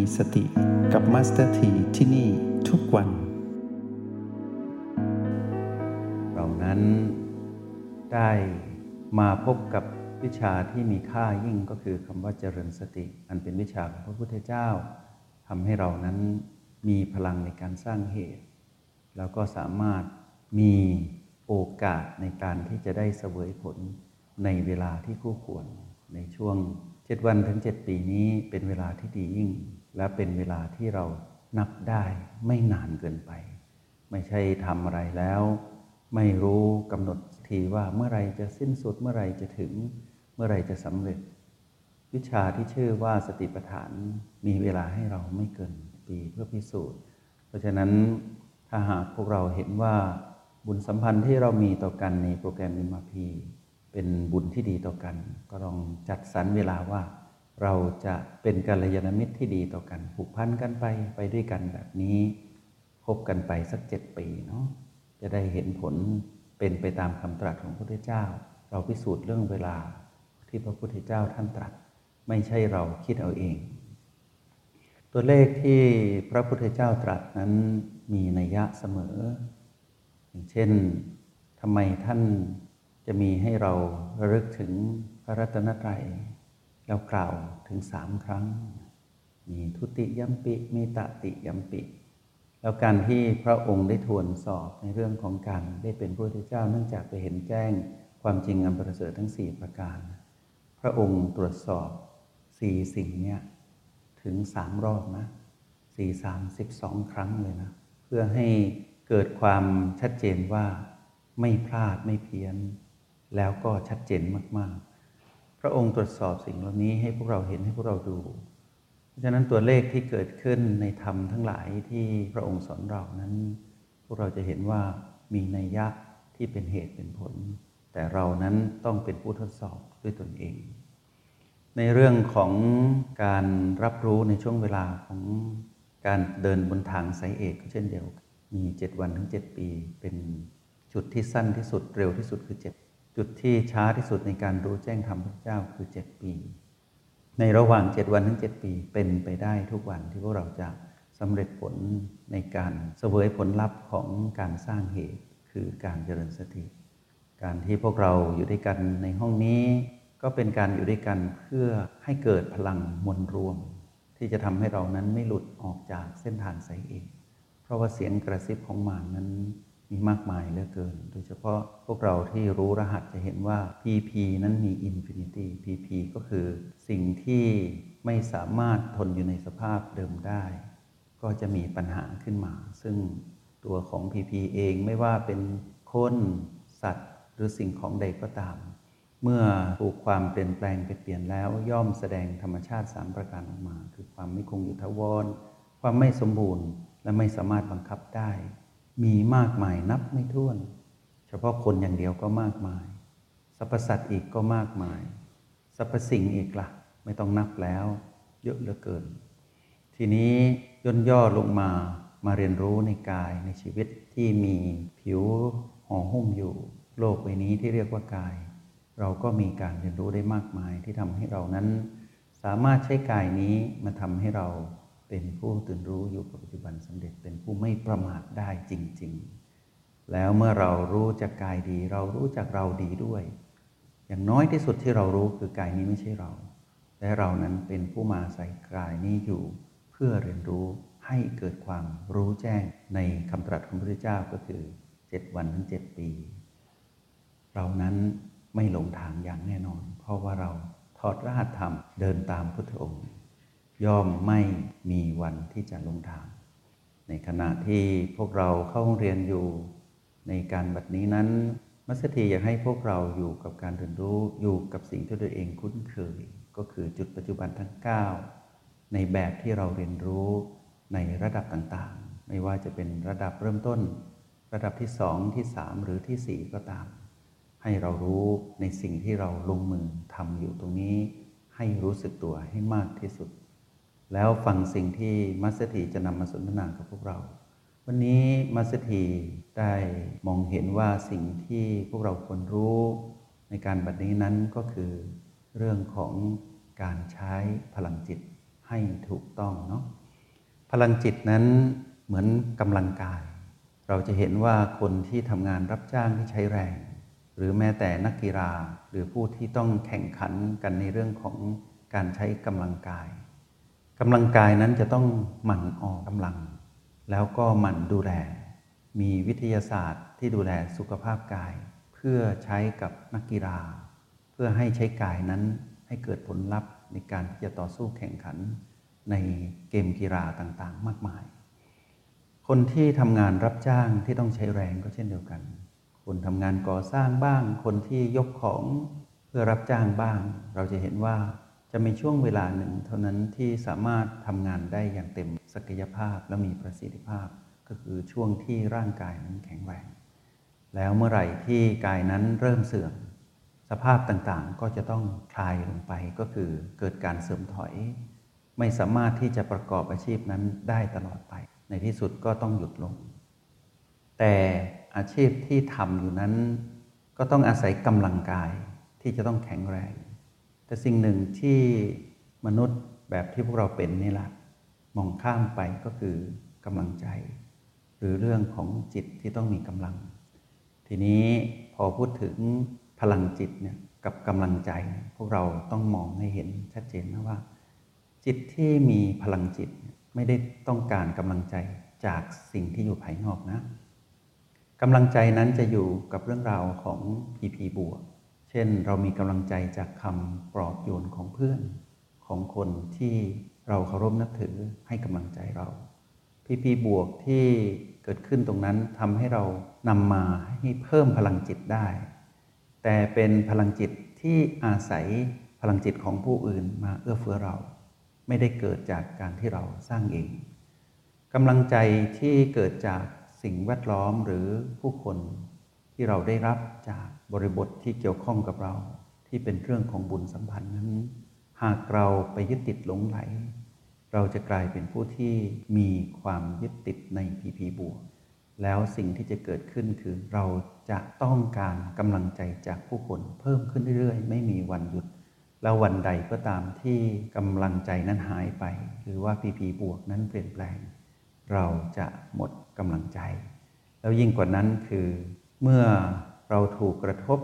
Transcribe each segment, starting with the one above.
มีสติกับ Master T ที่นี่ทุกวัน เรานั้นได้มาพบกับวิชาที่มีค่ายิ่งก็คือคำว่าเจริญสติ อันเป็นวิชาของพระพุทธเจ้าทำให้เรานั้นมีพลังในการสร้างเหตุ แล้วก็สามารถมีโอกาสในการที่จะได้เสวยผลในเวลาที่คู่ควรในช่วง 7 วันถึง 7 ปีนี้เป็นเวลาที่ดียิ่ง และเป็นเวลาที่เรานับได้ไม่นานเกินไป ไม่ใช่ทำอะไรแล้ว ไม่รู้กำหนดทีว่าเมื่อไรจะสิ้นสุดเมื่อไรจะถึงเมื่อไรจะสำเร็จ วิชาที่ชื่อว่าสติปัฏฐานมีเวลาให้เราไม่เกินปีเพื่อพิสูจน์ เพราะฉะนั้นถ้าหากพวกเราเห็นว่าบุญสัมพันธ์ที่เรามีต่อกันในโปรแกรมมิมาพีเป็นบุญที่ดีต่อกัน ก็ลองจัดสรรเวลาว่า เราจะเป็นกัลยาณมิตรที่ดีต่อกันผูกพันกันไปไปด้วยกันแบบนี้คบกันไปสักเจ็ดปีเนาะจะได้เห็นผลเป็นไปตามคำตรัสของพระพุทธเจ้า เราพิสูจน์เรื่องเวลาที่พระพุทธเจ้าท่านตรัส ไม่ใช่เราคิดเอาเอง ตัวเลขที่พระพุทธเจ้าตรัสนั้นมีนัยยะเสมอ อย่างเช่นทำไมท่านจะมีให้เราระลึกถึงพระรัตนตรัย แล้วกล่าวถึงสามครั้ง มีทุติยัมปิมีตติยัมปิ แล้วการที่พระองค์ได้ทวนสอบในเรื่องของการได้เป็นพระพุทธเจ้าเนื่องจากไปเห็นแจ้งความจริงอันประเสริฐทั้งสี่ประการ พระองค์ตรวจสอบสี่สิ่งเนี่ยถึงสามรอบนะสี่สามสิบสองครั้งเลยนะ เพื่อให้เกิดความชัดเจนว่าไม่พลาดไม่เพี้ยน แล้วก็ชัดเจนมาก ๆ พระองค์ตรวจสอบสิ่งเหล่านี้ให้พวกเราเห็นให้พวกเราดู เพราะฉะนั้นตัวเลขที่เกิดขึ้นในธรรมทั้งหลายที่พระองค์สอนเรานั้น พวกเราจะเห็นว่ามีนัยยะที่เป็นเหตุเป็นผล แต่เรานั้นต้องเป็นผู้ทดสอบด้วยตนเอง ในเรื่องของการรับรู้ในช่วงเวลาของการเดินบนทางสายเอกก็เช่นเดียวกันมี 7 วันถึง 7 ปี เป็นจุดที่สั้นที่สุดเร็วที่สุดคือ 7 จุดที่ช้าที่สุดในการรู้แจ้งธรรมพระเจ้าคือ 7 ปี ในระหว่าง 7 วันถึง 7 ปีเป็นไปได้ทุกวันที่พวกเราจะสำเร็จผลในการเสวยผลลัพธ์ของการสร้างเหตุ คือการเจริญสติ การที่พวกเราอยู่ด้วยกันในห้องนี้ ก็เป็นการอยู่ด้วยกันเพื่อให้เกิดพลังมวลรวม ที่จะทำให้เรานั้นไม่หลุดออกจากเส้นทางสายเอกเพราะว่าเสียงกระซิบของมานั้น มีมากมายเหลือเกิน โดยเฉพาะพวกเราที่รู้รหัสจะเห็นว่า PP นั้นมี Infinity PP ก็คือสิ่งที่ไม่สามารถทนอยู่ในสภาพเดิมได้ ก็จะมีปัญหาขึ้นมา ซึ่งตัวของ PP เองไม่ว่าเป็นคนสัตว์ หรือสิ่งของใดก็ตาม เมื่อถูกความเปลี่ยนแปลงไปเปลี่ยนแล้วย่อมแสดงธรรมชาติ 3 ประการออกมา คือความไม่คงอยู่ทวร ความไม่สมบูรณ์ และไม่สามารถบังคับได้ มีมากมายนับไม่ถ้วน เฉพาะคนอย่างเดียวก็มากมายสรรพสัตว์อีกก็มากมายสรรพสิ่งอีกละ่ะ ไม่ต้องนับแล้ว เยอะเหลือเกิน ทีนี้ย่นย่อลงมามาเรียนรู้ในกายในชีวิตที่มีผิวห่อหุ้มอยู่ โลกใบนี้ที่เรียกว่ากาย เราก็มีการเรียนรู้ได้มากมายที่ทำให้เรานั้น สามารถใช้กายนี้มาทำให้เรา เป็นผู้ตื่นรู้อยู่กับปัจจุบันสำเร็จเป็นผู้ไม่ประมาทได้จริง ๆ แล้วเมื่อเรารู้จักกายดี เรารู้จักเราดีด้วย อย่างน้อยที่สุดที่เรารู้คือกายนี้ไม่ใช่เรา และเรานั้นเป็นผู้มาใส่กายนี้อยู่ เพื่อเรียนรู้ให้เกิดความรู้แจ้งในคำตรัสของพระพุทธเจ้าก็คือเจ็ดวันถึงเจ็ดปี เรานั้นไม่หลงทางอย่างแน่นอน เพราะว่าเราถอดรหัสธรรมเดินตามพุทธองค์ ย่อมไม่มีวันที่จะลงทาง ในขณะที่พวกเราเข้าเรียนอยู่ในการบัดนี้นั้น มัสถีอยากให้พวกเราอยู่กับการเรียนรู้อยู่กับสิ่งที่ตัวเองคุ้นเคย ก็คือจุดปัจจุบันทั้ง 9 ในแบบที่เราเรียนรู้ในระดับต่างๆ ไม่ว่าจะเป็นระดับเริ่มต้น ระดับที่สองที่สามหรือที่สี่ก็ตาม ให้เรารู้ในสิ่งที่เราลงมือทำอยู่ตรงนี้ ให้รู้สึกตัวให้มากที่สุด แล้วฟังสิ่งที่มัสถีจะนำมาสนทนากับพวกเรา วันนี้มัสถีได้มองเห็นว่าสิ่งที่พวกเราควรรู้ในการบัดนี้นั้นก็คือเรื่องของการใช้พลังจิตให้ถูกต้องเนาะพลังจิตนั้นเหมือนกำลังกาย เราจะเห็นว่าคนที่ทำงานรับจ้างที่ใช้แรง หรือแม้แต่นักกีฬาหรือผู้ที่ต้องแข่งขันกันในเรื่องของการใช้กำลังกาย กำลังกายนั้นจะต้องหมั่นออกกำลัง แล้วก็หมั่นดูแล มีวิทยาศาสตร์ที่ดูแลสุขภาพกาย เพื่อใช้กับนักกีฬา เพื่อให้ใช้กายนั้นให้เกิดผลลัพธ์ในการที่จะต่อสู้แข่งขันในเกมกีฬาต่างๆ มากมาย คนที่ทำงานรับจ้างที่ต้องใช้แรงก็เช่นเดียวกัน คนทำงานก่อสร้างบ้าง คนที่ยกของเพื่อรับจ้างบ้าง เราจะเห็นว่า จะมีช่วงเวลาหนึ่ง เท่านั้นที่สามารถทำงานได้อย่างเต็มศักยภาพและมีประสิทธิภาพ ก็คือช่วงที่ร่างกายนั้นแข็งแรง แล้วเมื่อไหร่ที่กายนั้นเริ่มเสื่อม สภาพต่างๆก็จะต้องคลายลงไปก็คือเกิดการเสื่อมถอย ไม่สามารถที่จะประกอบอาชีพนั้นได้ตลอดไป ในที่สุดก็ต้องหยุดลง แต่อาชีพที่ทำอยู่นั้น ก็ต้องอาศัยกำลังกายที่จะต้องแข็งแรง แต่สิ่งหนึ่งที่มนุษย์แบบที่พวกเราเป็นนี่แหละมองข้ามไปก็คือกำลังใจ หรือเรื่องของจิตที่ต้องมีกำลัง ทีนี้พอพูดถึงพลังจิตเนี่ยกับกำลังใจ พวกเราต้องมองให้เห็นชัดเจนนะว่า จิตที่มีพลังจิตไม่ได้ต้องการกำลังใจจากสิ่งที่อยู่ภายนอกนะกำลังใจนั้นจะอยู่กับเรื่องราวของพีพีบวก เช่นเรามีกำลังใจจากคำปลอบโยนของเพื่อนของคนที่เราเคารพนับถือให้กำลังใจเรา พีพีบวกที่เกิดขึ้นตรงนั้นทำให้เรานำมาให้เพิ่มพลังจิตได้ แต่เป็นพลังจิตที่อาศัยพลังจิตของผู้อื่นมาเอื้อเฟื้อเรา ไม่ได้เกิดจากการที่เราสร้างเองกำลังใจที่เกิดจากสิ่งแวดล้อมหรือผู้คน ที่เราได้รับจากบริบทที่เกี่ยวข้องกับเรา ที่เป็นเรื่องของบุญสัมพันธ์นั้น หากเราไปยึดติดหลงไหล เราจะกลายเป็นผู้ที่มีความยึดติดในพีพีบวกแล้วสิ่งที่จะเกิดขึ้นคือเราจะต้องการกำลังใจจากผู้คนเพิ่มขึ้นเรื่อยๆ ไม่มีวันหยุด แล้ววันใดก็ตามที่กำลังใจนั้นหายไป หรือว่าพีพีบวกนั้นเปลี่ยนแปลง เราจะหมดกำลังใจ แล้วยิ่งกว่านั้นคือ เมื่อเราถูกกระทบ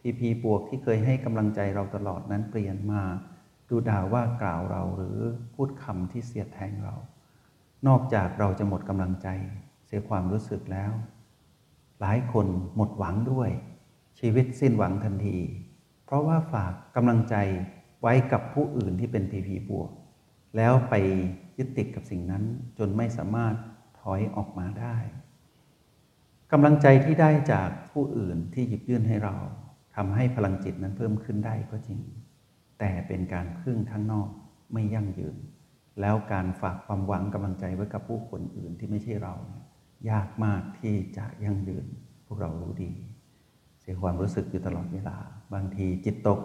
พีพีบวกที่เคยให้กำลังใจเราตลอดนั้นเปลี่ยนมาดูด่าว่ากล่าวเราหรือพูดคำที่เสียดแทงเรา นอกจากเราจะหมดกำลังใจ เสียความรู้สึกแล้ว หลายคนหมดหวังด้วย ชีวิตสิ้นหวังทันที เพราะว่าฝากกำลังใจไว้กับผู้อื่นที่เป็นพีพีบวก แล้วไปยึดติดกับสิ่งนั้นจนไม่สามารถถอยออกมาได้ กำลังใจที่ได้จากผู้อื่นที่หยิบยื่นให้เราทำให้พลังจิตนั้นเพิ่มขึ้นได้ก็จริง แต่เป็นการพึ่งข้งนอกไม่ยั่งยืน แล้วการฝากความหวังกำลังใจไว้กับผู้คนอื่นที่ไม่ใช่เรา ยากมากที่จะยั่งยืน พวกเรารู้ดี เสียความรู้สึกอยู่ตลอดเวลา บางทีจิตตก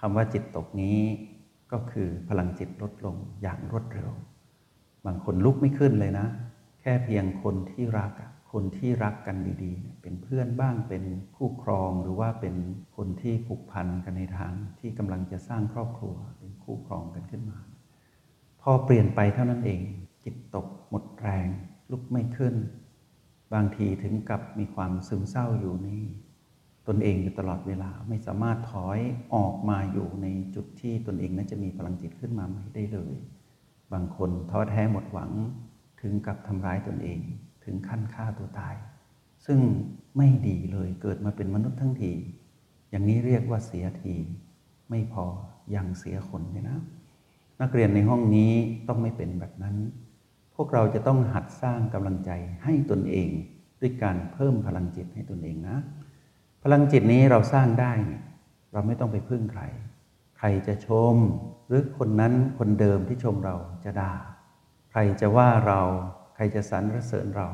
คำว่าจิตตกนี้ก็คือพลังจิตลดลงอย่างรวดเร็ว บางคนลุกไม่ขึ้นเลยนะ แค่เพียงคนที่รัก คนที่รักกันดีๆ เป็นเพื่อนบ้างเป็นคู่ครองหรือว่าเป็นคนที่ผูกพันกันในทางที่กำลังจะสร้างครอบครัวเป็นคู่ครองกันขึ้นมา พอเปลี่ยนไปเท่านั้นเอง จิตตกหมดแรง ลุกไม่ขึ้น บางทีถึงกับมีความซึมเศร้าอยู่ในตนเองอยู่ตลอดเวลาไม่สามารถถอยออกมาอยู่ในจุดที่ตนเองนั้นจะมีพลังจิตขึ้นมาไม่ได้เลย บางคนท้อแท้หมดหวังถึงกับทำร้ายตนเอง ถึงขั้นฆ่าตัวตาย ซึ่งไม่ดีเลยเกิดมาเป็นมนุษย์ทั้งที อย่างนี้เรียกว่าเสียทีไม่พอยังเสียคนเลยนะ นักเรียนในห้องนี้ต้องไม่เป็นแบบนั้น พวกเราจะต้องหัดสร้างกำลังใจให้ตนเอง ด้วยการเพิ่มพลังจิตให้ตนเองนะ พลังจิตนี้เราสร้างได้เราไม่ต้องไปพึ่งใคร ใครจะชม หรือคนนั้นคนเดิมที่ชมเราจะด่า ใครจะว่าเรา ใครจะสรรเสริญเรา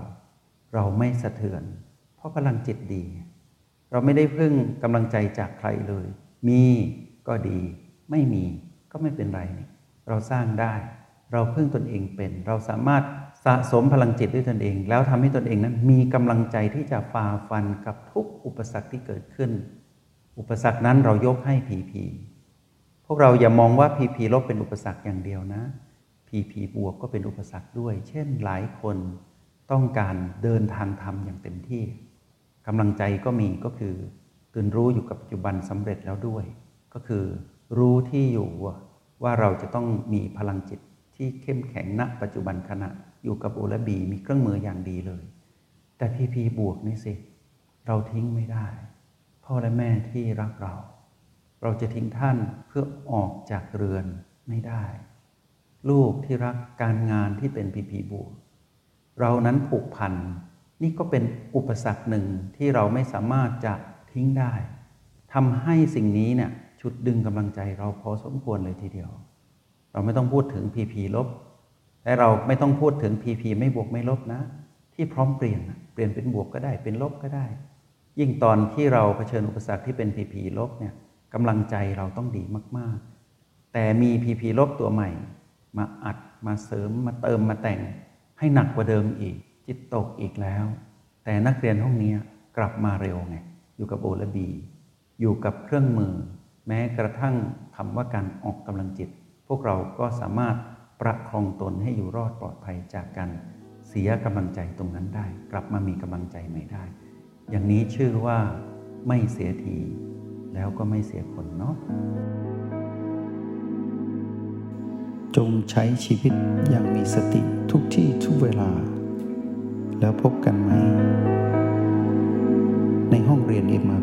เราไม่สะเทือน เพราะพลังจิตดี เราไม่ได้พึ่งกำลังใจจากใครเลย มีก็ดี ไม่มีก็ไม่เป็นไร เราสร้างได้ เราพึ่งตนเองเป็น เราสามารถสะสมพลังจิตด้วยตนเอง แล้วทำให้ตนเองนั้นมีกำลังใจที่จะฝ่าฟันกับทุกอุปสรรคที่เกิดขึ้น อุปสรรคนั้นเรายกให้ผีผีพวกเราอย่ามองว่าผีผีลบเป็นอุปสรรคอย่างเดียวนะ PP บวกก็เป็นอุปสรรคด้วย เช่นหลายคนต้องการเดินทางธรรมอย่างเต็มที่กำลังใจก็มีก็คือตื่นรู้อยู่กับปัจจุบันสำเร็จแล้วด้วย ก็คือรู้ที่อยู่ว่าเราจะต้องมีพลังจิตที่เข้มแข็งณปัจจุบันขณะอยู่กับโอและบีมีเครื่องมืออย่างดีเลย แต่พีพีบวกนี่สิ เราทิ้งไม่ได้ พ่อและแม่ที่รักเรา เราจะทิ้งท่านเพื่อออกจากเรือนไม่ได้ ลูกที่รักการงานที่เป็นพีพีบวกเรานั้นผูกพันนี่ก็เป็นอุปสรรคหนึ่งที่เราไม่สามารถจะทิ้งได้ทำให้สิ่งนี้เนี่ยชุดดึงกำลังใจเราพอสมควรเลยทีเดียว เราไม่ต้องพูดถึงพีพีลบและเราไม่ต้องพูดถึงพีพีไม่บวกไม่ลบนะ ที่พร้อมเปลี่ยนเปลี่ยนเป็นบวกก็ได้เป็นลบก็ได้ ยิ่งตอนที่เราเผชิญอุปสรรคที่เป็นพีพีลบเนี่ยกำลังใจเราต้องดีมาก ๆ แต่มีพีพีลบตัวใหม่ มาอัดมาเสริมมาเติมมาแต่ง ให้หนักกว่าเดิมอีก จิตตกอีกแล้ว แต่นักเรียนห้องนี้กลับมาเร็วไงอยู่กับโอและบี อยู่กับเครื่องมือ แม้กระทั่งคำว่าการออกกำลังจิต พวกเราก็สามารถประคองตนให้อยู่รอดปลอดภัยจากการเสียกำลังใจตรงนั้นได้ กลับมามีกำลังใจใหม่ได้ อย่างนี้ชื่อว่าไม่เสียที แล้วก็ไม่เสียคนเนาะ จงใช้ชีวิตอย่างมีสติทุกที่ทุกเวลา แล้วพบกันไหม ในห้องเรียน MRP กับมาสเอ็ม